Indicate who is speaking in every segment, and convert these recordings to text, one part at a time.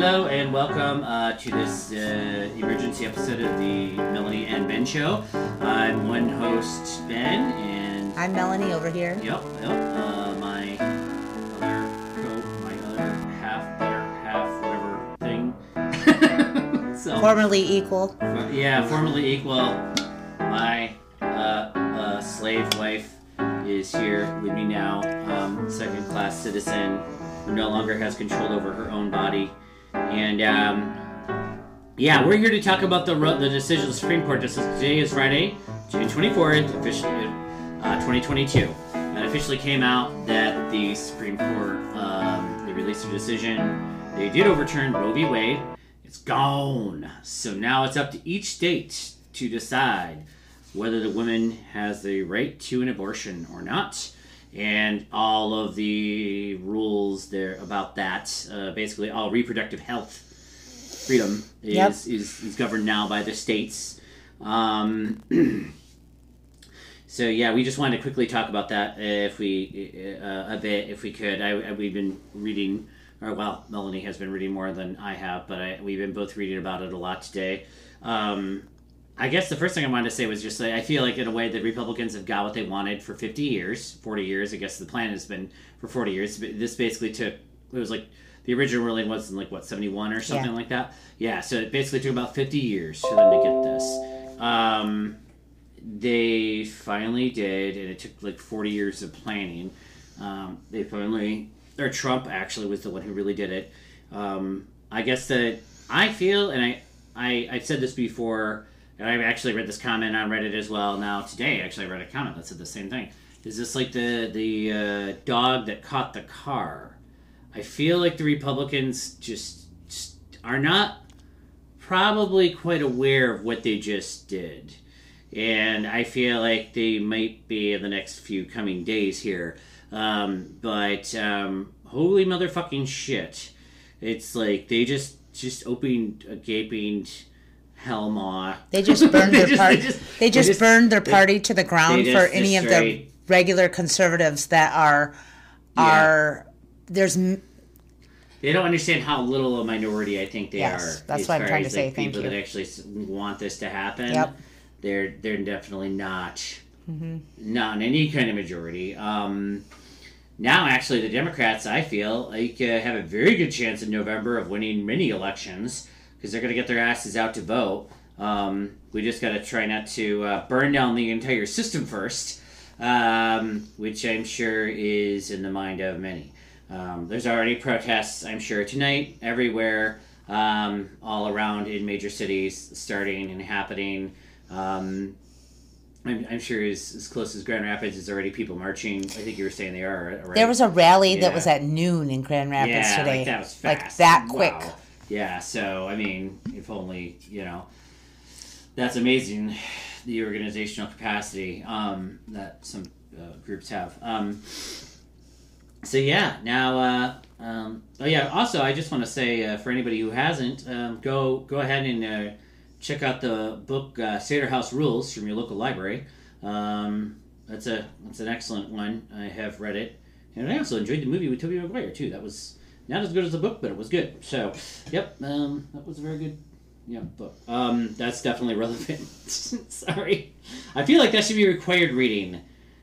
Speaker 1: Hello and welcome uh, to this uh, emergency episode of the Melanie and Ben Show. I'm one host, Ben, and
Speaker 2: I'm Melanie over here.
Speaker 1: yep, yep, uh, my other co, my other half, better half, whatever thing. so,
Speaker 2: Formerly equal.
Speaker 1: yeah, formerly equal. My uh, uh, slave wife is here with me now, um, second class citizen who no longer has control over her own body. And um, yeah, we're here to talk about the the decision of the Supreme Court. Is, today is Friday, June 24th, officially uh, 2022. And it officially came out that the Supreme Court um, they released a decision. They did overturn Roe v. Wade. It's gone. So now it's up to each state to decide whether the woman has the right to an abortion or not. And all of the rules there about that, uh, basically all reproductive health freedom is,
Speaker 2: Yep.
Speaker 1: is, is governed now by the states. Um, so yeah, we just wanted to quickly talk about that uh, if we uh, a bit, if we could. I, I- we've been reading, or well, Melanie has been reading more than I have, but I, we've been both reading about it a lot today. Um, I guess the first thing I wanted to say was just like, I feel like in a way the Republicans have got what they wanted for 50 years, 40 years. I guess the plan has been for 40 years. This basically took it was like the original ruling was in like what 71 or something
Speaker 2: Yeah.
Speaker 1: like that. Yeah, so it basically took about 50 years for them to get this. Um, they finally did, and it took like 40 years of planning. Um, they finally, or Trump actually was the one who really did it. Um, I guess that I feel, and I, I, I've said this before, and I've actually read this comment on Reddit as well. Now today, actually, I read a comment that said the same thing. Is this like the the uh, dog that caught the car? I feel like the Republicans just, just are not probably quite aware of what they just did. And I feel like they might be in the next few coming days here. Um, but um, holy motherfucking shit. It's like they just just opened a gaping
Speaker 2: They just burned their party.
Speaker 1: they just-
Speaker 2: They just,
Speaker 1: they just-
Speaker 2: burned their party to the ground for any of the regular conservatives that are are there's
Speaker 1: They don't understand how little a minority I think they
Speaker 2: Yes,
Speaker 1: are.
Speaker 2: that's what I'm trying to
Speaker 1: as,
Speaker 2: say.
Speaker 1: Like,
Speaker 2: Thank
Speaker 1: people that actually want this to happen.
Speaker 2: Yep.
Speaker 1: They're they're definitely not
Speaker 2: Mm-hmm.
Speaker 1: not in any kind of majority. Um, now, actually, the Democrats, I feel like, uh, have a very good chance in November of winning many elections because they're going to get their asses out to vote. Um, we just got to try not to uh, burn down the entire system first, um, which I'm sure is in the mind of many. Um, there's already protests, I'm sure, tonight everywhere, um, all around in major cities, starting and happening. Um, I'm, I'm sure as, as close as Grand Rapids is already people marching. I think you were saying they are, right?
Speaker 2: there was a rally
Speaker 1: Yeah.
Speaker 2: that was at noon in Grand Rapids
Speaker 1: yeah,
Speaker 2: today.
Speaker 1: like that was fast.
Speaker 2: Like that
Speaker 1: Wow. Yeah, so I mean, if only you know, that's amazing. The organizational capacity um, that some uh, groups have. Um, so yeah, now. Uh, um, oh yeah. Also, I just want to say uh, for anybody who hasn't, um, go go ahead and uh, check out the book uh, Cider House Rules from your local library. Um, that's a that's an excellent one. I have read it, and I also enjoyed the movie with Tobey Maguire too. That was not as good as the book, but it was good. So, yep, um, that was a very good yeah book. Um, that's definitely relevant. Sorry, I feel like that should be required reading.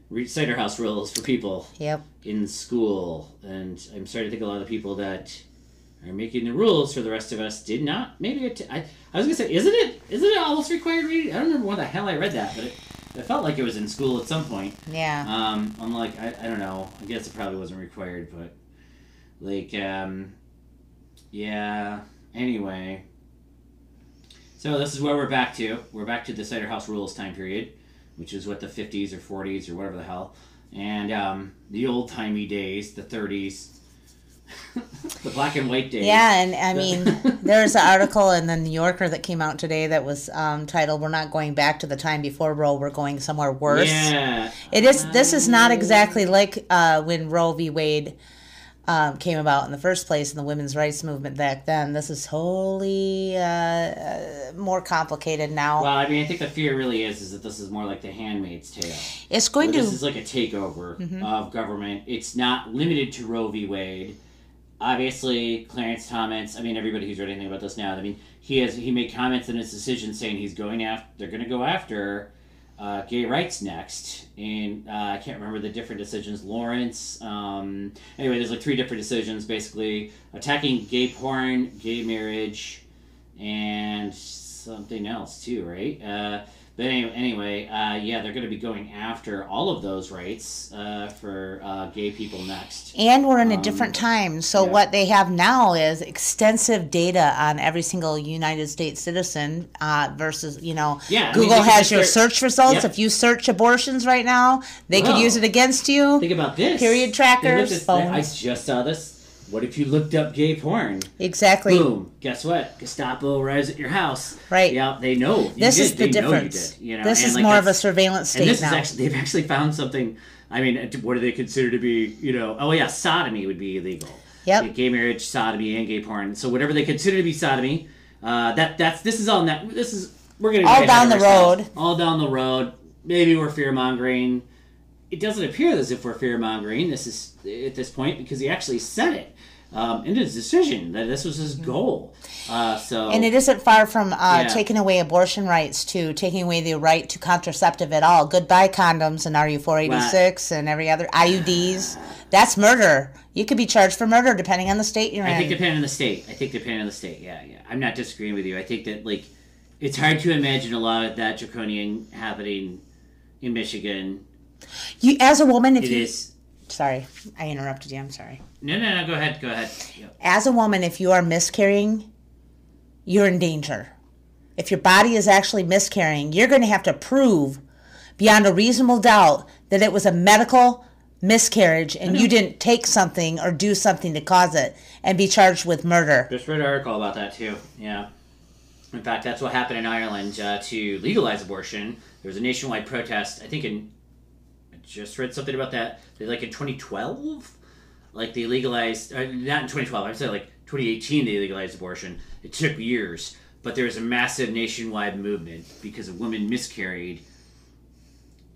Speaker 1: Read Cider House Rules for people
Speaker 2: Yep.
Speaker 1: in school, and I'm starting to think a lot of the people that are making the rules for the rest of us did not. Maybe it, I, I was gonna say, isn't it? Isn't it almost required reading? I don't remember when the hell I read that, but it, it felt like it was in school at some point.
Speaker 2: Yeah.
Speaker 1: Um, I'm like, I, I don't know. I guess it probably wasn't required, but like, um, yeah. Anyway, so this is where we're back to. We're back to the Cider House Rules time period, which is what the 50s or 40s or whatever the hell, and um, the old timey days, the 30s, the black and white days.
Speaker 2: Yeah, and I mean, there's an article in the New Yorker that came out today that was um, titled "We're not going back to the time before Roe. We're going somewhere worse."
Speaker 1: Yeah.
Speaker 2: It is. This is not exactly like uh, when Roe v. Wade um, came about in the first place in the women's rights movement back then. This is wholly uh, uh, more complicated now.
Speaker 1: Well, I mean, I think the fear really is is that this is more like the Handmaid's Tale.
Speaker 2: it's going to.
Speaker 1: this is like a takeover of government. It's not limited to Roe v. Wade. obviously Clarence Thomas. I mean, everybody who's read anything about this now. I mean, he has he made comments in his decision saying he's going after. They're going to go after uh, gay rights next, and uh, I can't remember the different decisions. Lawrence. Um, anyway, there's like three different decisions, basically attacking gay porn, gay marriage, and something else too, right? Uh, but anyway, anyway uh, yeah, they're going to be going after all of those rights uh, for uh, gay people next.
Speaker 2: And we're in a
Speaker 1: Um,
Speaker 2: different time. So
Speaker 1: yeah.
Speaker 2: what they have now is extensive data on every single United States citizen uh, versus, you know,
Speaker 1: Yeah, I mean,
Speaker 2: Google has your
Speaker 1: start-
Speaker 2: search results.
Speaker 1: Yep.
Speaker 2: If you search abortions right now, they could use it against you.
Speaker 1: Think about this.
Speaker 2: Period trackers,
Speaker 1: I just saw this. What if you looked up gay porn?
Speaker 2: Exactly.
Speaker 1: Boom. Guess what? Gestapo arrives at your house.
Speaker 2: Right.
Speaker 1: Yeah, they know. You
Speaker 2: This
Speaker 1: did.
Speaker 2: is the
Speaker 1: They know you
Speaker 2: difference.
Speaker 1: did, you know?
Speaker 2: This
Speaker 1: and,
Speaker 2: is
Speaker 1: like,
Speaker 2: more of a surveillance
Speaker 1: And
Speaker 2: state
Speaker 1: this
Speaker 2: now.
Speaker 1: is actually they've actually found something. I mean, what do they consider to be? You know, oh yeah, sodomy would be illegal.
Speaker 2: Yep.
Speaker 1: Yeah, Gay marriage, sodomy, and gay porn. So whatever they consider to be sodomy, uh, that that's this is all that this is we're gonna
Speaker 2: All down the
Speaker 1: ourselves.
Speaker 2: road.
Speaker 1: All down the road. Maybe we're fear mongering. It doesn't appear as if we're fear mongering. This is at this point because he actually said it um, in his decision that this was his goal. Uh, so
Speaker 2: And it isn't far from uh,
Speaker 1: Yeah.
Speaker 2: taking away abortion rights to taking away the right to contraceptive at all. Goodbye condoms and RU486 and every other IUDs. That's murder. You could be charged for murder depending on the state you're
Speaker 1: I
Speaker 2: in.
Speaker 1: think depending on the state. I think depending on the state. Yeah, yeah. I'm not disagreeing with you. I think that like it's hard to imagine a lot of that draconian happening in Michigan.
Speaker 2: You, as a woman, if
Speaker 1: It
Speaker 2: you
Speaker 1: is.
Speaker 2: sorry, I interrupted you. I'm sorry.
Speaker 1: No, no, no. Go ahead. Go ahead. Yep.
Speaker 2: As a woman, if you are miscarrying, you're in danger. If your body is actually miscarrying, you're going to have to prove beyond a reasonable doubt that it was a medical miscarriage and you didn't take something or do something to cause it and be charged with murder.
Speaker 1: Just read an article about that too. Yeah. In fact, that's what happened in Ireland uh, to legalize abortion. There was a nationwide protest. I think in. Just read something about that. They like in 2012, like they legalized. Uh, not in 2012. I'm saying like 2018 they legalized abortion. It took years, but there was a massive nationwide movement because a woman miscarried,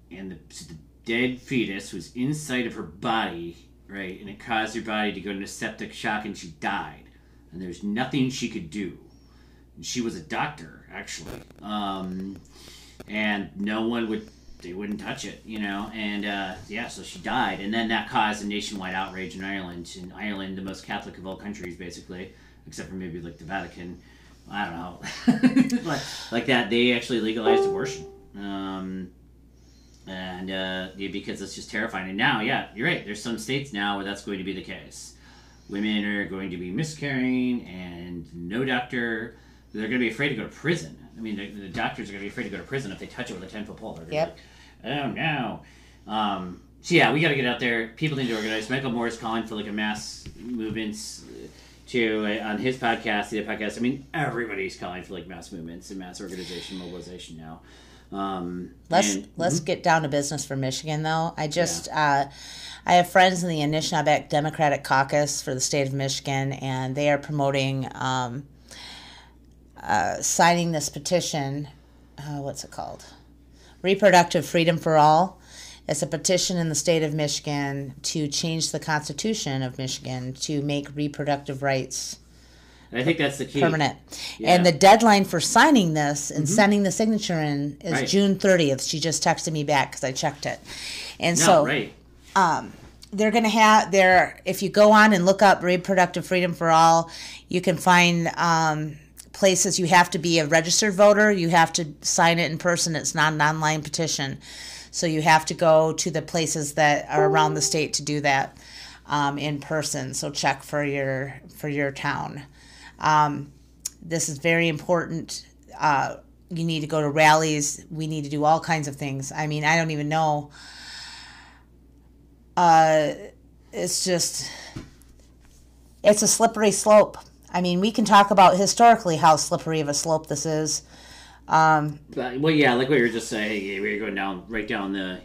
Speaker 1: and the, the dead fetus was inside of her body, right, and it caused her body to go into septic shock, and she died. And there's nothing she could do. And she was a doctor, actually, um, and no one would. They wouldn't touch it, you know, and uh, yeah, so she died, and then that caused a nationwide outrage in Ireland. In Ireland, the most Catholic of all countries, basically, except for maybe like the Vatican. I don't know, like, like that. They actually legalized abortion. Um, and uh, yeah, because it's just terrifying. And now, yeah, you're right. There's some states now where that's going to be the case. Women are going to be miscarrying, and no doctor. They're going to be afraid to go to prison. I mean, the, the doctors are going to be afraid to go to prison if they touch it with a ten foot pole. They're gonna
Speaker 2: Yep.
Speaker 1: be like, oh no. Um, so yeah, we got to get out there. People need to organize. Michael Moore is calling for like a mass movements uh, to uh, on his podcast, the podcast. I mean, everybody's calling for like mass movements and mass organization, mobilization now. Um,
Speaker 2: Let's
Speaker 1: and-
Speaker 2: let's get down to business for Michigan, though. I just uh, I have friends in the Anishinaabe Democratic Caucus for the state of Michigan, and they are promoting um, uh, signing this petition. Uh, what's it called? Reproductive Freedom for All. It's a petition in the state of Michigan to change the Constitution of Michigan to make reproductive rights
Speaker 1: And I think that's the key.
Speaker 2: permanent.
Speaker 1: Yeah.
Speaker 2: And the deadline for signing this and sending the signature in is
Speaker 1: Right.
Speaker 2: June 30th. She just texted me back because I checked it. And
Speaker 1: No,
Speaker 2: so
Speaker 1: right.
Speaker 2: they're going to have there, if you go on and look up reproductive freedom for all, you can find um, places you have to be a registered voter. You have to sign it in person. It's not an online petition. So you have to go to the places that are around the state to do that um, in person. So check for your for your town. Um, this is very important. Uh, you need to go to rallies. We need to do all kinds of things. I mean, I don't even know. Uh, it's just, it's a slippery slope. I mean, we can talk about historically how slippery of a slope this is.
Speaker 1: Um, but, well, yeah, like we were just saying, we were going down right down the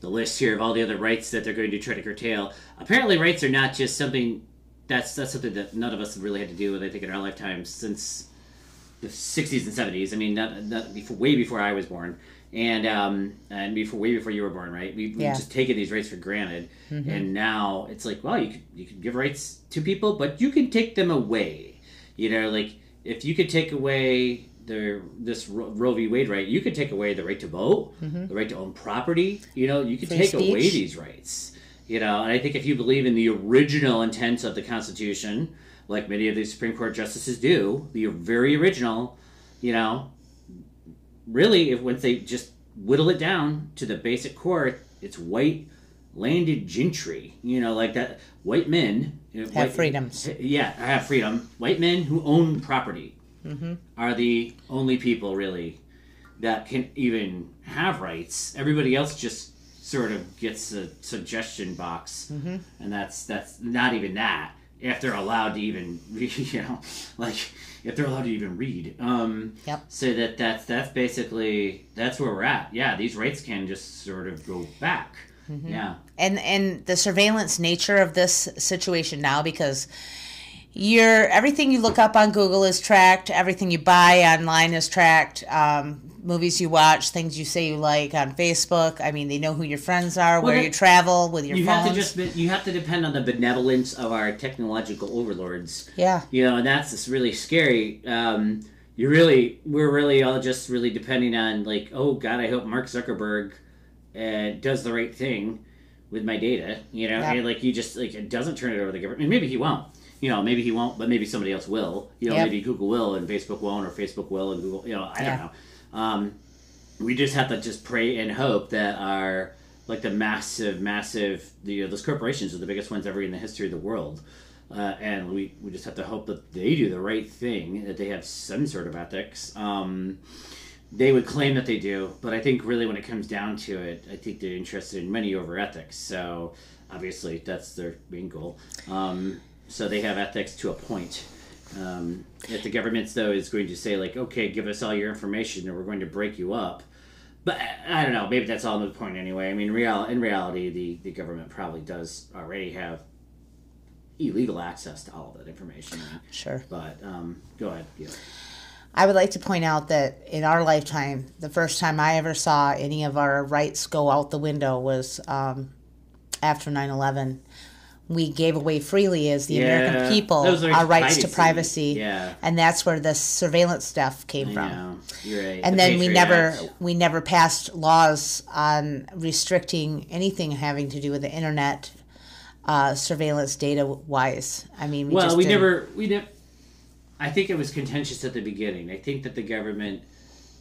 Speaker 1: the list here of all the other rights that they're going to try to curtail. Apparently, rights are not just something that's that's something that none of us have really had to deal with. I think in our lifetimes since the 60s and 70s. I mean, not, not before, way before I was born, and um, and before way before you were born, right? We, we
Speaker 2: Yeah.
Speaker 1: just taken these rights for granted, and now it's like, well, you could you could give rights to people, but you can take them away. You know, like if you could take away the this Ro- Roe v. Wade right, you could take away the right to vote, the right to own property. You know, you could
Speaker 2: Free
Speaker 1: take away these rights. You know, and I think if you believe in the original intent of the Constitution, like many of the Supreme Court justices do, the very original, you know, really, if once they just whittle it down to the basic core, it's white landed gentry. You know, like that white men
Speaker 2: Have
Speaker 1: white-
Speaker 2: freedoms.
Speaker 1: Yeah, I have freedom. White men who own property
Speaker 2: Mm-hmm.
Speaker 1: are the only people really that can even have rights. Everybody else just sort of gets a suggestion box,
Speaker 2: Mm-hmm.
Speaker 1: and that's that's not even that. If they're allowed to even, you know, like if they're allowed to even read. Um,
Speaker 2: Yep.
Speaker 1: So that that's that's basically that's where we're at. Yeah, these rights can just sort of go back.
Speaker 2: Mm-hmm.
Speaker 1: Yeah.
Speaker 2: and and the surveillance nature of this situation now because your everything you look up on Google is tracked, everything you buy online is tracked. Um, movies you watch, things you say you like on Facebook. I mean, they know who your friends are, where
Speaker 1: that-
Speaker 2: you travel with your
Speaker 1: You
Speaker 2: phones.
Speaker 1: have to just be- you have to depend on the benevolence of our technological overlords.
Speaker 2: yeah,
Speaker 1: you know, and that's just really scary. Um, you really, we're really all just really depending on like, oh God, I hope Mark Zuckerberg uh, does the right thing with my data. You know,
Speaker 2: Yeah.
Speaker 1: and like you just like it doesn't turn it over to the government. Maybe he won't. You know, maybe he won't, but maybe somebody else will. You know,
Speaker 2: Yep.
Speaker 1: maybe Google will and Facebook won't, or Facebook will and Google. You know, I
Speaker 2: Yeah.
Speaker 1: don't know. Um, we just have to just pray and hope that our like the massive, massive, you know, those corporations are the biggest ones ever in the history of the world. Uh, and we, we just have to hope that they do the right thing, that they have some sort of ethics. Um, they would claim that they do, but I think really when it comes down to it, I think they're interested in money over ethics. So obviously that's their main goal. Um, so they have ethics to a point. Um, if the government though is going to say like, okay, give us all your information, or we're going to break you up. But I don't know. Maybe that's all the point anyway. I mean, real in reality, the, the government probably does already have illegal access to all of that information.
Speaker 2: sure.
Speaker 1: But um, go ahead. Yeah.
Speaker 2: I would like to point out that in our lifetime, the first time I ever saw any of our rights go out the window was um, after 9 11. We gave away freely as the
Speaker 1: Yeah,
Speaker 2: American people our rights to
Speaker 1: privacy.
Speaker 2: privacy.
Speaker 1: Yeah.
Speaker 2: And that's where the surveillance stuff came
Speaker 1: I
Speaker 2: from.
Speaker 1: right.
Speaker 2: And
Speaker 1: The
Speaker 2: then we never
Speaker 1: Act.
Speaker 2: we never passed laws on restricting anything having to do with the internet uh, surveillance data wise. I mean, we
Speaker 1: well,
Speaker 2: just
Speaker 1: we
Speaker 2: didn't-
Speaker 1: never. We never. I think it was contentious at the beginning. I think that the government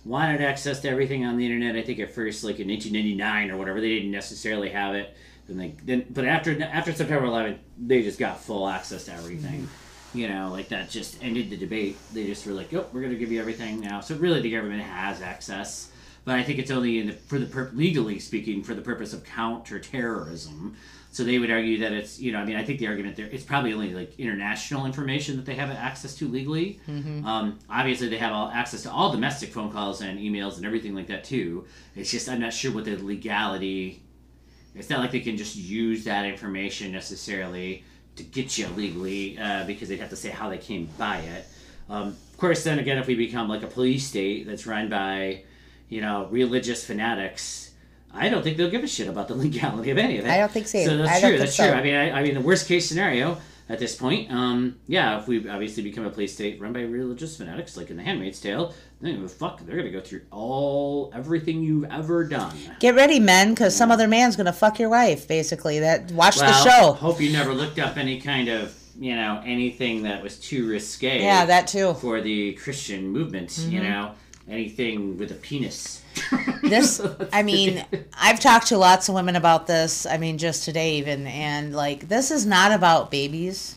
Speaker 1: wanted access to everything on the internet. I think at first, like in 1999 or whatever, they didn't necessarily have it. Then they then, but after after September 11th, they just got full access to everything. You know, like that just ended the debate. They just were like, "Oh, we're going to give you everything now." So really, the government has access, but I think it's only in the for the legally speaking for the purpose of counterterrorism. So they would argue that it's you know I mean I think the argument there it's probably only like international information that they have access to legally. Um, obviously they have all access to all domestic phone calls and emails and everything like that too. It's just I'm not sure what the legality. It's not like they can just use that information necessarily to get you legally uh, because they'd have to say how they came by it. Um, of course, then again, if we become like a police state that's run by, you know, religious fanatics, I don't think they'll give a shit about the legality of any of it.
Speaker 2: I don't think so.
Speaker 1: So that's
Speaker 2: I
Speaker 1: true. That's
Speaker 2: so.
Speaker 1: true. I mean, I, I mean, the worst case scenario at this point, um, yeah, if we obviously become a police state run by religious fanatics, like in The Handmaid's Tale, then fuck, they're gonna go through all everything you've ever done.
Speaker 2: Get ready, men, because some other man's gonna fuck your wife. Basically, that watch the show.
Speaker 1: Hope you never looked up any kind of, you know, anything that was too risque.
Speaker 2: Yeah, that too.
Speaker 1: for the Christian movement. You
Speaker 2: Mm-hmm.
Speaker 1: know, anything with a penis.
Speaker 2: This, I mean, I've talked to lots of women about this. I mean, just today even, and like, this is not about babies.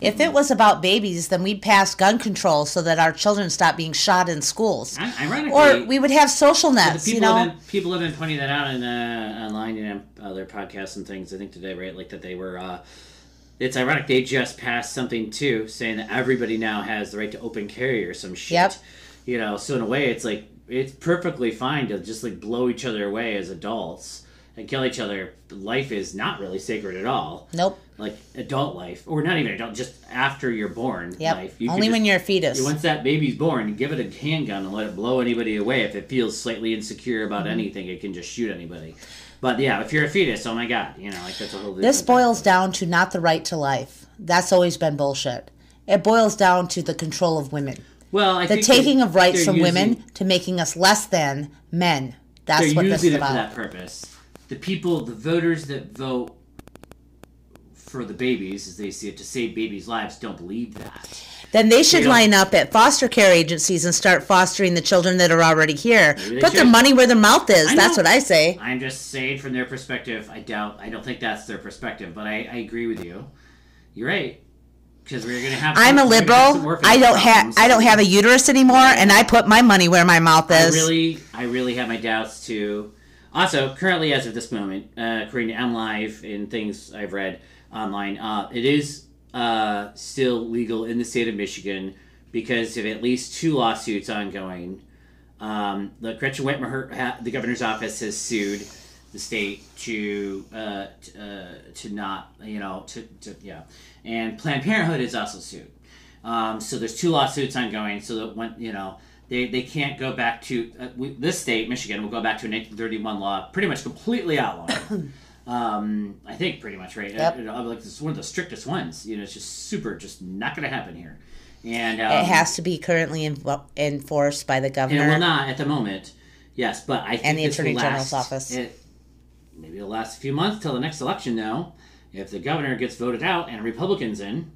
Speaker 2: If it was about babies, then we'd pass gun control so that our children stop being shot in schools,
Speaker 1: I- Ironically,
Speaker 2: or we would have social
Speaker 1: the
Speaker 2: nets.
Speaker 1: people
Speaker 2: You know,
Speaker 1: have been people have been pointing that out in uh, online in other podcasts and things. I think today, right? Like that they were. Uh, it's ironic they just passed something too, saying that everybody now has the right to open carry or some shit.
Speaker 2: Yep.
Speaker 1: You know, so in a way, it's like it's perfectly fine to just like blow each other away as adults and kill each other, life is not really sacred at all.
Speaker 2: Nope.
Speaker 1: Like adult life, or not even adult, just after you're born
Speaker 2: Yep.
Speaker 1: life. You
Speaker 2: Only when
Speaker 1: just-
Speaker 2: you're a fetus.
Speaker 1: once that baby's born, you give it a handgun and let it blow anybody away. If it feels slightly insecure about
Speaker 2: Mm-hmm.
Speaker 1: anything, it can just shoot anybody. But yeah, if you're a fetus, oh my god, you know, like that's a whole.
Speaker 2: This boils
Speaker 1: thing.
Speaker 2: down to not the right to life. That's always been bullshit. It boils down to the control of women.
Speaker 1: Well, I
Speaker 2: The taking
Speaker 1: they-
Speaker 2: of rights from
Speaker 1: using-
Speaker 2: women to making us less than men. That's what this
Speaker 1: using
Speaker 2: is
Speaker 1: it for
Speaker 2: about.
Speaker 1: that purpose. The people, the voters that vote for the babies, as they see it, to save babies' lives, don't believe that.
Speaker 2: Then they should
Speaker 1: They
Speaker 2: line up at foster care agencies and start fostering the children that are already here. Put their money where their mouth is. That's what I say.
Speaker 1: I'm just saying from their perspective. I doubt. I don't think that's their perspective, but I, I agree with you. You're right. Because we're gonna have.
Speaker 2: I'm a
Speaker 1: we're gonna have some
Speaker 2: liberal. I don't have. I don't have a uterus anymore, and I put my money where my mouth is.
Speaker 1: I really, I really have my doubts too. Also, currently, as of this moment, uh, according to MLive and things I've read online, uh, it is uh, still legal in the state of Michigan because of at least two lawsuits ongoing. Um, the Gretchen Whitmer, the governor's office, has sued the state to uh, t- uh, to not, you know, to, to yeah, and Planned Parenthood is also sued. Um, so there's two lawsuits ongoing. So that when you know they, they can't go back to uh, we, this state, Michigan, will go back to a 1931 law, pretty much completely outlawed um, I think pretty much right.
Speaker 2: Yep.
Speaker 1: Uh, you know, like it's one of the strictest ones. You know, it's just super, just not going to happen here. And um,
Speaker 2: it has to be currently invo- enforced by the
Speaker 1: and
Speaker 2: governor.
Speaker 1: it will not at the moment. Yes, but I think
Speaker 2: And the Attorney General's office.
Speaker 1: It, maybe it'll last a few months till the next election. Though, if the governor gets voted out and Republicans in,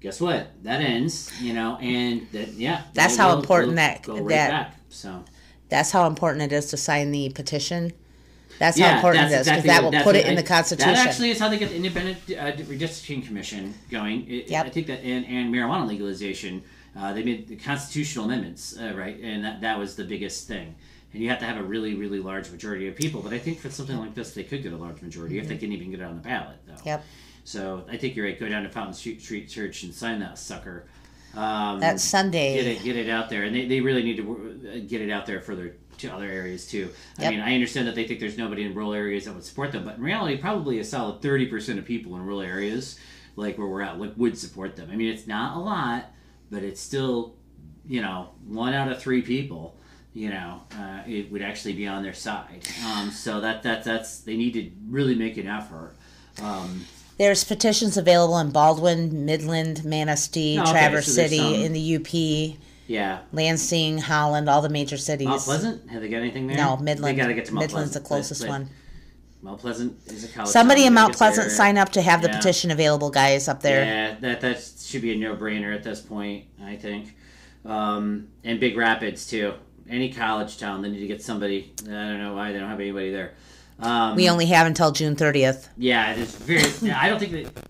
Speaker 1: guess what? That ends. You know, and that yeah,
Speaker 2: That's how
Speaker 1: will-
Speaker 2: important that-
Speaker 1: right
Speaker 2: that-
Speaker 1: back. So
Speaker 2: That's how important it is to sign the petition. That's
Speaker 1: yeah,
Speaker 2: how important
Speaker 1: that's
Speaker 2: it is because
Speaker 1: exactly
Speaker 2: that will put it in the Constitution.
Speaker 1: That actually is how they get the independent uh, redistricting commission going. It,
Speaker 2: Yep.
Speaker 1: I think that and, and marijuana legalization, uh, they made the constitutional amendments, uh, right? And that, that was the biggest thing. And you have to have a really, really large majority of people. But I think for something like this, they could get a large majority if they can even get it on the ballot, though.
Speaker 2: Yep.
Speaker 1: So I think you're right. Go down to Fountain Street, Street Church and sign that sucker. Um,
Speaker 2: That's Sunday.
Speaker 1: Get it, get it out there, and they, they really need to get it out there further to other areas too. I
Speaker 2: Yep.
Speaker 1: mean, I understand that they think there's nobody in rural areas that would support them, but in reality, probably a solid thirty percent of people in rural areas, like where we're at, like, would support them. I mean, it's not a lot, but it's still, you know, one out of three people. You know, uh, it would actually be on their side. Um, so that that that's they need to really make an effort. Um,
Speaker 2: There's petitions available in Baldwin, Midland, Manistee,
Speaker 1: Oh, okay,
Speaker 2: Traverse
Speaker 1: so
Speaker 2: City,
Speaker 1: some-
Speaker 2: in the UP,
Speaker 1: yeah,
Speaker 2: Lansing, Holland, all the major cities.
Speaker 1: Mount Pleasant. Have they got anything there?
Speaker 2: No, Midland.
Speaker 1: They got to get to Mount
Speaker 2: Midland's the closest one.
Speaker 1: Mount Pleasant is a college.
Speaker 2: Somebody in
Speaker 1: Gotta
Speaker 2: Mount Pleasant
Speaker 1: there.
Speaker 2: sign up to have the
Speaker 1: Yeah.
Speaker 2: petition available, guys, up there.
Speaker 1: Yeah, that that should be a no-brainer at this point. I think, um, and Big Rapids too. Any college town, they need to get somebody. I don't know why they don't have anybody there. Um,
Speaker 2: We only have until June 30th.
Speaker 1: yeah, it is very. I don't think that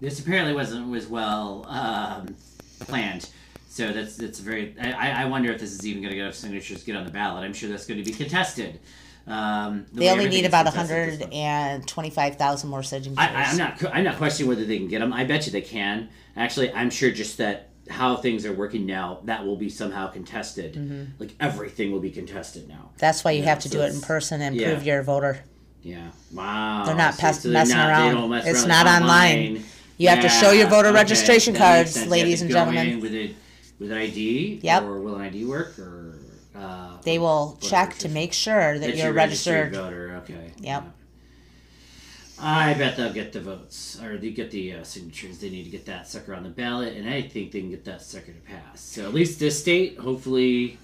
Speaker 1: this apparently wasn't was well um, planned. So that's that's very. I, I wonder if this is even going to get enough signatures to get on the ballot. I'm sure that's going to be contested. Um, the
Speaker 2: They only need about
Speaker 1: contested at this
Speaker 2: 125,000 more signatures.
Speaker 1: I, I- I'm not. I'm not questioning whether they can get them. I bet you they can. Actually, I'm sure just that how things are working now, that will be somehow contested.
Speaker 2: Mm-hmm.
Speaker 1: Like everything will be contested now.
Speaker 2: That's why you
Speaker 1: Yeah,
Speaker 2: have to
Speaker 1: so
Speaker 2: do it in person and
Speaker 1: yeah.
Speaker 2: prove you're a voter.
Speaker 1: Yeah. Wow.
Speaker 2: They're not
Speaker 1: So-
Speaker 2: pes-
Speaker 1: so they're
Speaker 2: messing
Speaker 1: not-
Speaker 2: around.
Speaker 1: mess
Speaker 2: It's
Speaker 1: around
Speaker 2: not online. You have to show your voter
Speaker 1: okay,
Speaker 2: registration
Speaker 1: that
Speaker 2: cards, ladies and gentlemen.
Speaker 1: With, a, with an ID.
Speaker 2: Yep.
Speaker 1: Or will an ID work? Or uh,
Speaker 2: They will check to make sure that
Speaker 1: That
Speaker 2: you're
Speaker 1: a registered
Speaker 2: registered.
Speaker 1: voter. Okay.
Speaker 2: Yep.
Speaker 1: Yeah. I bet they'll get the votes or they get the uh, signatures. They need to get that sucker on the ballot, and I think they can get that sucker to pass. So at least this state, hopefully,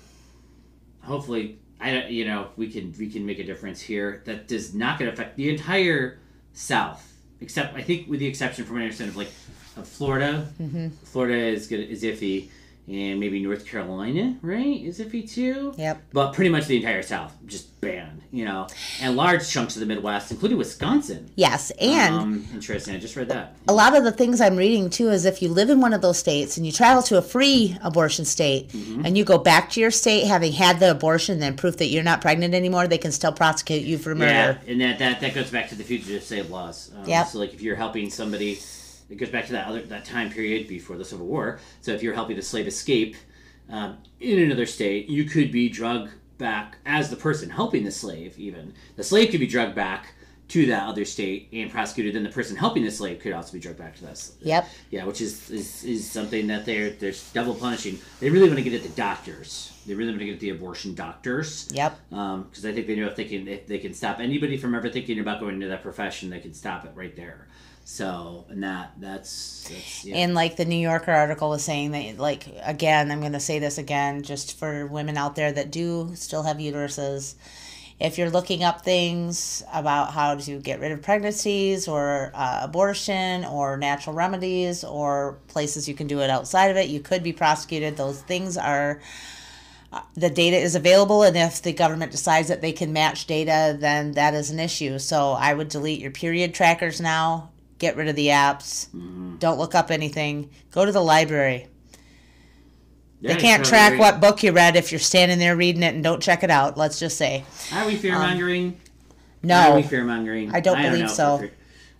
Speaker 1: hopefully, I don't- you know we can we can make a difference here. That does not going to affect the entire South, except I think with the exception from what I understand of like of Florida.
Speaker 2: Mm-hmm.
Speaker 1: Florida is good is iffy, and maybe North Carolina, right, is iffy too.
Speaker 2: Yep.
Speaker 1: But pretty much the entire South just banned, you know, and large chunks of the Midwest, including Wisconsin.
Speaker 2: Yes, and
Speaker 1: um, interesting. I just read that.
Speaker 2: a lot of the things I'm reading too is if you live in one of those states and you travel to a free abortion state
Speaker 1: Mm-hmm.
Speaker 2: and you go back to your state having had the abortion, then proof that you're not pregnant anymore, they can still prosecute you for murder.
Speaker 1: Yeah, and that, that that goes back to the fugitive state laws. Um,
Speaker 2: Yep.
Speaker 1: So like if you're helping somebody, it goes back to that other that time period before the Civil War. So if you're helping a slave escape um, in another state, you could be drug back as the person helping the slave. Even the slave could be drugged back to that other state and prosecuted. Then the person helping the slave could also be drugged back to that. slave.
Speaker 2: Yep.
Speaker 1: Yeah, which is, is is something that they're they're double punishing. They really want to get at the doctors. They really want to get at the abortion doctors.
Speaker 2: Yep.
Speaker 1: Um, because I think they know if they can if they can stop anybody from ever thinking about going into that profession, they can stop it right there. So and that that's that's yeah.
Speaker 2: And like the New Yorker article was saying that, like, again, I'm going to say this again just for women out there that do still have uteruses. If you're looking up things about how to get rid of pregnancies or uh, abortion or natural remedies or places you can do it outside of it, you could be prosecuted. Those things are. uh, The data is available, and if the government decides that they can match data, then that is an issue. So I would delete your period trackers now. Get rid of the apps. Don't look up anything. Go to the library.
Speaker 1: Yeah,
Speaker 2: They can't track what book you read if you're standing there reading it and don't check it out. Let's just say.
Speaker 1: Are we fear um, mongering? Are
Speaker 2: No,
Speaker 1: we fear mongering?
Speaker 2: I don't believe
Speaker 1: know
Speaker 2: so.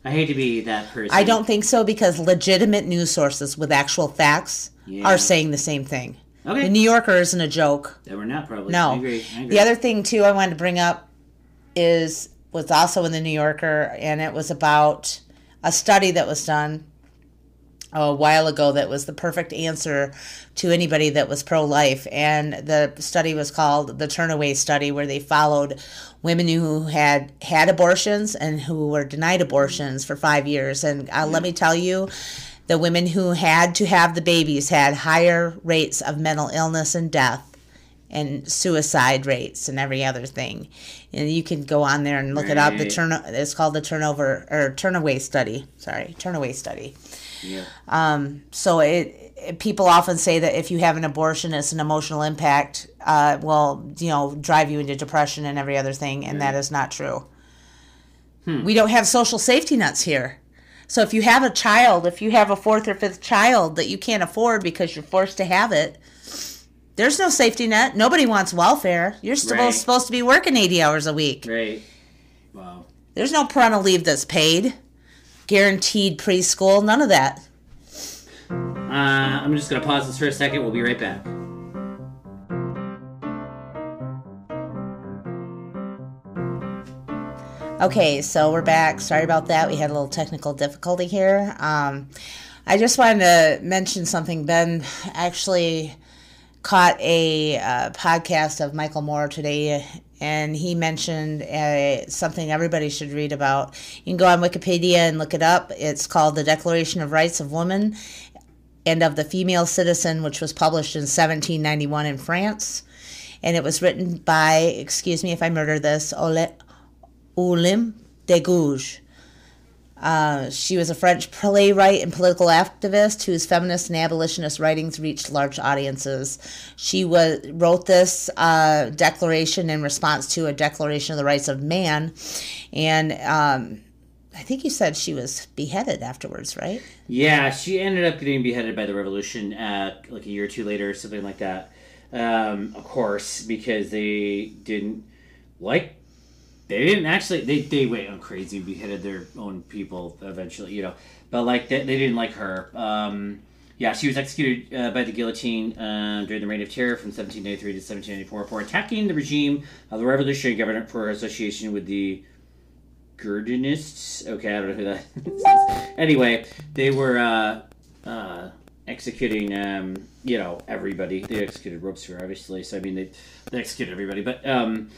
Speaker 1: I hate to be that person.
Speaker 2: I don't think so because legitimate news sources with actual facts
Speaker 1: Yeah.
Speaker 2: are saying the same thing.
Speaker 1: Okay.
Speaker 2: The New Yorker isn't a joke.
Speaker 1: That we're not probably.
Speaker 2: No.
Speaker 1: I agree. I agree.
Speaker 2: The other thing too I wanted to bring up is was also in the New Yorker and it was about a study that was done a while ago that was the perfect answer to anybody that was pro life. And the study was called the Turnaway Study, where they followed women who had had abortions and who were denied abortions for five years. And uh, let me tell you, the women who had to have the babies had higher rates of mental illness and death and suicide rates and every other thing. And you can go on there and look it up. The turn it's called the turnover or turnaway study. Sorry, turnaway study.
Speaker 1: Yeah.
Speaker 2: Um, so it, it people often say that if you have an abortion, it's an emotional impact. Uh, will you know drive you into depression and every other thing, and that is not true. We don't have social safety nets here. So if you have a child, if you have a fourth or fifth child that you can't afford because you're forced to have it, there's no safety net. Nobody wants welfare. You're supposed
Speaker 1: Right.
Speaker 2: supposed to be working 80 hours a week.
Speaker 1: Right. Wow.
Speaker 2: There's no parental leave that's paid, guaranteed preschool, none of that.
Speaker 1: Uh, I'm just gonna pause this for a second. We'll be right back.
Speaker 2: Okay, so we're back. Sorry about that. We had a little technical difficulty here. Um, I just wanted to mention something. Ben actually caught a uh, podcast of Michael Moore today, and he mentioned uh, something everybody should read about. You can go on Wikipedia and look it up. It's called The Declaration of Rights of Women and of the Female Citizen, which was published in 1791 in France. And it was written by, excuse me if I murder this, Olympe, de Gouges. Uh, she was a French playwright and political activist whose feminist and abolitionist writings reached large audiences. She was, wrote this uh, declaration in response to a Declaration of the Rights of Man, and um, I think you said she was beheaded afterwards, right?
Speaker 1: Yeah, she ended up getting beheaded by the revolution uh, like a year or two later, something like that. Um, of course, because they didn't like. They didn't actually. They they went on crazy beheaded their own people eventually, you know. But like they, they didn't like her. Um, yeah, she was executed uh, by the guillotine uh, during the Reign of Terror from 1793 to 1794 for attacking the regime of the revolutionary government for association with the Girondists. Okay, I don't know who that is. Anyway, they were uh, uh, executing, um, you know, everybody. They executed Robespierre, obviously. So I mean, they, they executed everybody. But um,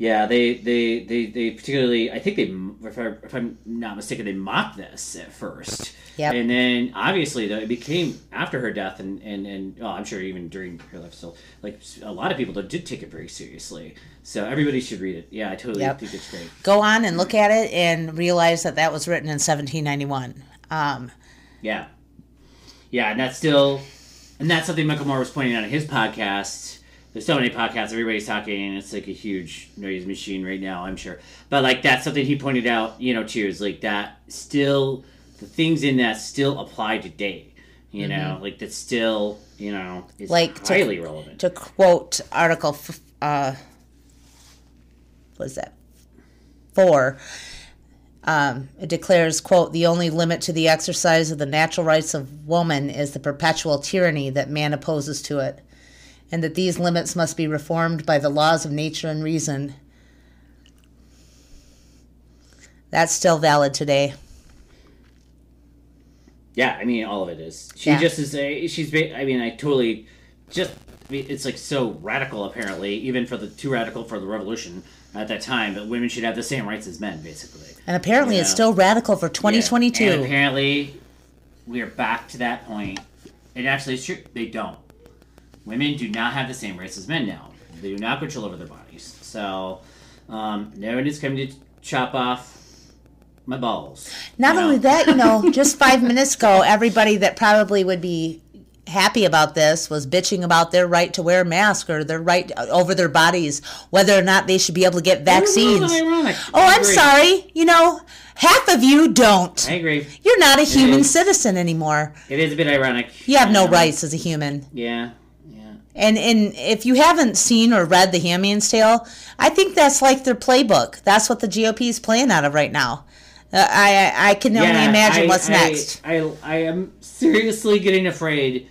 Speaker 1: yeah, they, they they they particularly. I think they, if, I, if I'm not mistaken, they mocked this at first.
Speaker 2: Yep.
Speaker 1: And then obviously, though, it became after her death, and and and oh, I'm sure even during her life, still like a lot of people did take it very seriously. So everybody should read it. Yeah, I totally
Speaker 2: Yep.
Speaker 1: think it's great.
Speaker 2: Go on and look at it and realize that that was written in 1791. Um,
Speaker 1: Yeah. Yeah, and that's still, and that's something Michael Moore was pointing out in his podcast. There's so many podcasts, everybody's talking, and it's like a huge noise machine right now, I'm sure. But like that's something he pointed out, you know, too, is like that still, the things in that still apply today. You know, like that's still, you know, is
Speaker 2: Mm-hmm. Like to-
Speaker 1: highly relevant.
Speaker 2: to quote Article, f- uh, what is that? Four. Um, it declares, quote, the only limit to the exercise of the natural rights of woman is the perpetual tyranny that man opposes to it. And that these limits must be reformed by the laws of nature and reason. That's still valid today.
Speaker 1: Yeah, I mean, all of it is. She
Speaker 2: Yeah.
Speaker 1: just is a. She's. I mean, I totally. Just. I mean, it's like so radical, apparently, even for the too radical for the revolution at that time. That women should have the same rights as men, basically.
Speaker 2: And apparently, it's
Speaker 1: Yeah.
Speaker 2: still radical for
Speaker 1: Yeah.
Speaker 2: 2022.
Speaker 1: And apparently, we are back to that point. And actually, it's true. They don't. Women do not have the same rights as men now. They do not control over their bodies. So, um, no one is coming to chop off my balls.
Speaker 2: Not
Speaker 1: you know?
Speaker 2: only that, you know, just five minutes ago, everybody that probably would be happy about this was bitching about their right to wear a mask or their right over their bodies, whether or not they should be able to get vaccines. Oh, I'm sorry. You know, half of you don't.
Speaker 1: I agree.
Speaker 2: You're not a human
Speaker 1: is.
Speaker 2: citizen anymore.
Speaker 1: It is a bit ironic.
Speaker 2: You have no
Speaker 1: Um,
Speaker 2: rights as a human.
Speaker 1: Yeah.
Speaker 2: And and if you haven't seen or read The Handmaid's Tale, I think that's like their playbook. That's what the GOP is playing out of right now. Uh, I I can only imagine
Speaker 1: I-
Speaker 2: what's
Speaker 1: I-
Speaker 2: next.
Speaker 1: I, I am seriously getting afraid.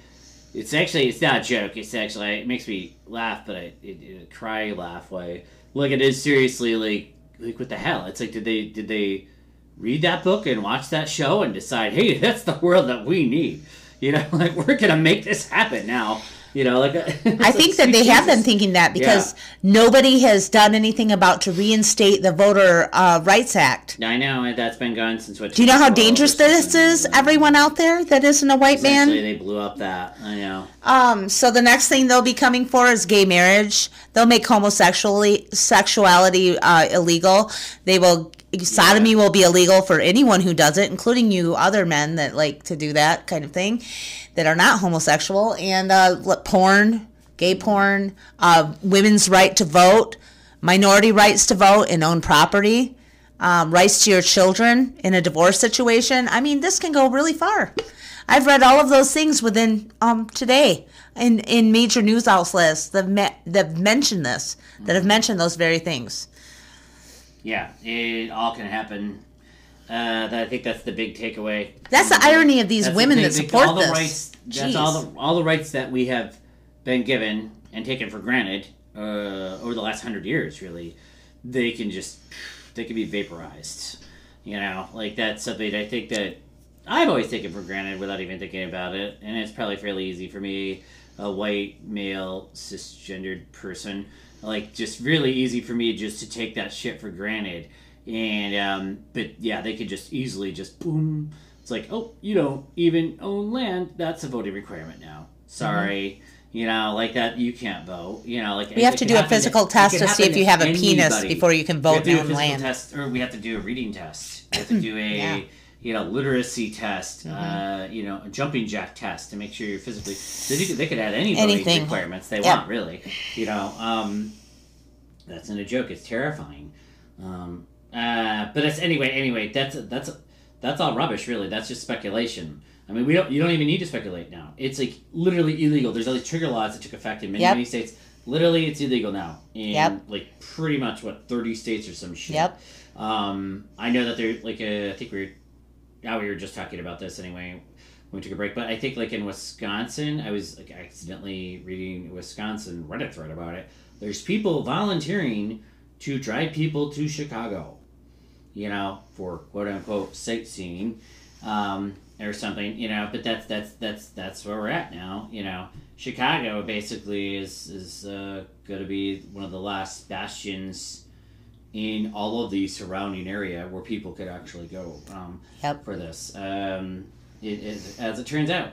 Speaker 1: It's actually it's not a joke. It's actually it makes me laugh, but I it, it, cry laugh way. Look, it is seriously like like what the hell? It's like did they did they read that book and watch that show and decide, hey, that's the world that we need? You know, like we're gonna make this happen now. You know, like
Speaker 2: I think that they have been thinking that because nobody has done anything about to reinstate the Voter uh, Rights Act.
Speaker 1: I know and that's been gone since what?
Speaker 2: Do you know how dangerous this is? Everyone out there that isn't a white man.
Speaker 1: they blew up that. I know.
Speaker 2: Um, so the next thing they'll be coming for is gay marriage. They'll make homosexuality sexuality uh, illegal. They will sodomy will be illegal for anyone who does it, including you other men that like to do that kind of thing, that are not homosexual. And uh, porn, gay porn, uh, women's right to vote, minority rights to vote and own property. Um, rights to your children in a divorce situation. I mean, this can go really far. I've read all of those things within um, today in, in major news outlets that me- that mentioned this, that have mentioned those very things.
Speaker 1: Yeah, it all can happen. Uh, that- I think that's the big takeaway.
Speaker 2: That's the irony of these
Speaker 1: That's
Speaker 2: women
Speaker 1: thing,
Speaker 2: that support
Speaker 1: all the
Speaker 2: this.
Speaker 1: Rights, that's
Speaker 2: Jeez.
Speaker 1: all the all the rights that we have been given and taken for granted uh, over the last hundred years. Really, they can just they can be vaporized. You know, like that's something I think that I've always taken for granted without even thinking about it, and it's probably fairly easy for me, a white male cisgendered person, like just really easy for me just to take that shit for granted. And um, but yeah, they could just easily just boom. It's like, oh, you don't even own land. That's a voting requirement now. Sorry. You know, like that, you can't vote. You know, like
Speaker 2: We have to do a physical test to see if you have a penis before you can
Speaker 1: we
Speaker 2: vote
Speaker 1: have to do a physical
Speaker 2: land.
Speaker 1: test, or we have to do a reading test. We have to do a
Speaker 2: Yeah.
Speaker 1: You know literacy test.
Speaker 2: Mm-hmm.
Speaker 1: Uh, you know, a jumping jack test to make sure you're physically. They could, they could add any
Speaker 2: Anything.
Speaker 1: requirements they
Speaker 2: Yep.
Speaker 1: want, really. You know, um, that's not a joke. It's terrifying. Um, uh, but it's anyway. Anyway, that's that's that's all rubbish. Really, that's just speculation. I mean, we don't. You don't even need to speculate now. It's like literally illegal. There's all these trigger laws that took effect in many
Speaker 2: Yep.
Speaker 1: many states. Literally, it's illegal now in
Speaker 2: Yep.
Speaker 1: like pretty much what thirty states or some shit.
Speaker 2: Yep.
Speaker 1: Um, I know that they're like uh, I think we were, now we were just talking about this anyway. When we took a break, but I think like in Wisconsin, I was like accidentally reading Wisconsin Reddit thread about it. There's people volunteering to drive people to Chicago, you know, for quote unquote sightseeing, um, or something, you know. But that's that's that's that's where we're at now, you know. Chicago basically is is uh, going to be one of the last bastions in all of the surrounding area where people could actually go um,
Speaker 2: Yep.
Speaker 1: for this. Um, it, it, as it turns out.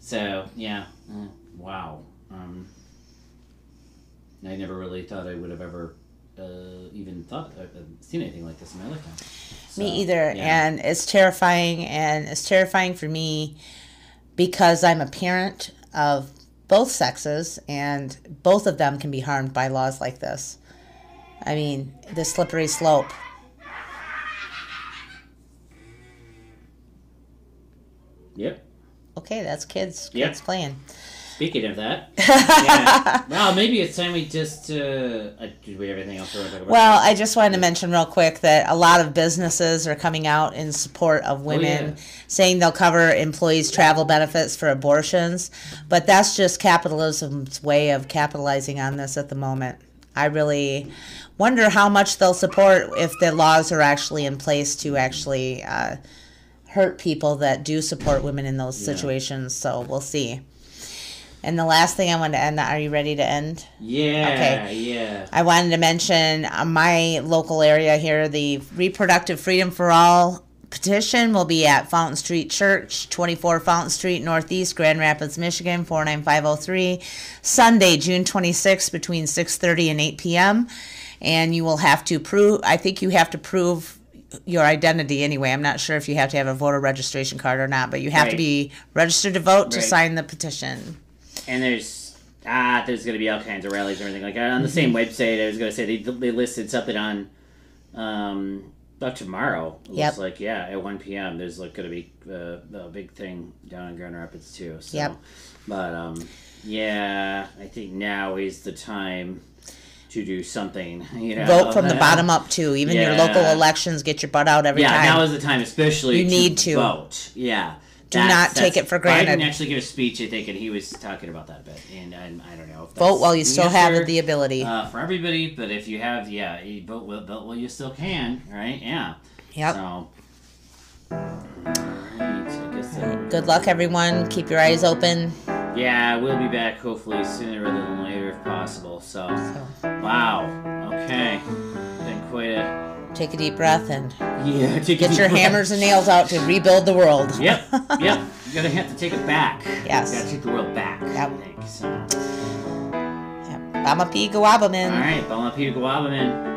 Speaker 1: So yeah, uh, wow. Um, I never really thought I would have ever uh, even thought uh, uh, seen anything like this in my lifetime. So,
Speaker 2: Me either.
Speaker 1: yeah.
Speaker 2: And it's terrifying. And it's terrifying for me because I'm a parent of both sexes, and both of them can be harmed by laws like this. I mean, the slippery slope.
Speaker 1: Yep.
Speaker 2: Okay, that's kids.
Speaker 1: Yep.
Speaker 2: Kids playing.
Speaker 1: Speaking of that, yeah. well, maybe it's time we just. Uh, did we have anything else to talk about?
Speaker 2: Well, I just wanted to mention real quick that a lot of businesses are coming out in support of women,
Speaker 1: yeah.
Speaker 2: saying they'll cover employees' travel benefits for abortions. But that's just capitalism's way of capitalizing on this at the moment. I really wonder how much they'll support if the laws are actually in place to actually uh, hurt people that do support women in those situations. So we'll see. And the last thing I want to end, are you ready to end?
Speaker 1: yeah,
Speaker 2: okay.
Speaker 1: yeah.
Speaker 2: I wanted to mention uh, my local area here, the Reproductive Freedom for All petition will be at Fountain Street Church, 24 Fountain Street, Northeast, Grand Rapids, Michigan, 49503, Sunday, June 26th, between 6.30 and 8 p.m. And you will have to prove, I think you have to prove your identity anyway. I'm not sure if you have to have a voter registration card or not, but you have to be registered to vote to sign the petition.
Speaker 1: And there's ah, there's gonna be all kinds of rallies and everything like that on the same
Speaker 2: Mm-hmm.
Speaker 1: website. I was gonna say they they listed something on, um, about tomorrow. It
Speaker 2: Yep.
Speaker 1: looks like yeah, at one p.m. There's like gonna be uh, a big thing down in Grand Rapids too. So,
Speaker 2: Yep.
Speaker 1: But um, yeah, I think now is the time to do something. You know,
Speaker 2: Vote from the bottom up too. Even your local elections, get your butt out every
Speaker 1: Yeah,
Speaker 2: time.
Speaker 1: Yeah, now is the time, especially
Speaker 2: You need to.
Speaker 1: vote. Yeah.
Speaker 2: Do not take it for granted.
Speaker 1: Biden actually gave a speech, I think, and he was talking about that a bit. And, and I don't know. If
Speaker 2: Vote while you still have the ability.
Speaker 1: uh, for everybody, but if you have, yeah, you vote, well- vote while you still can, right? Yeah.
Speaker 2: Yep.
Speaker 1: So. I guess
Speaker 2: Good luck, everyone. Keep your eyes open.
Speaker 1: Yeah, we'll be back hopefully sooner rather than later if possible. So,
Speaker 2: So
Speaker 1: wow. Okay. Been quite a.
Speaker 2: take a deep breath and
Speaker 1: Yeah, take a
Speaker 2: get your
Speaker 1: breath.
Speaker 2: hammers and nails out to rebuild the world.
Speaker 1: Yep, yep. You're gonna have to take it back.
Speaker 2: Yes.
Speaker 1: You gotta take the world back.
Speaker 2: Yep.
Speaker 1: I think so.
Speaker 2: Yep. Bama P. Guabaman.
Speaker 1: All right, Bama Peter Guavaman.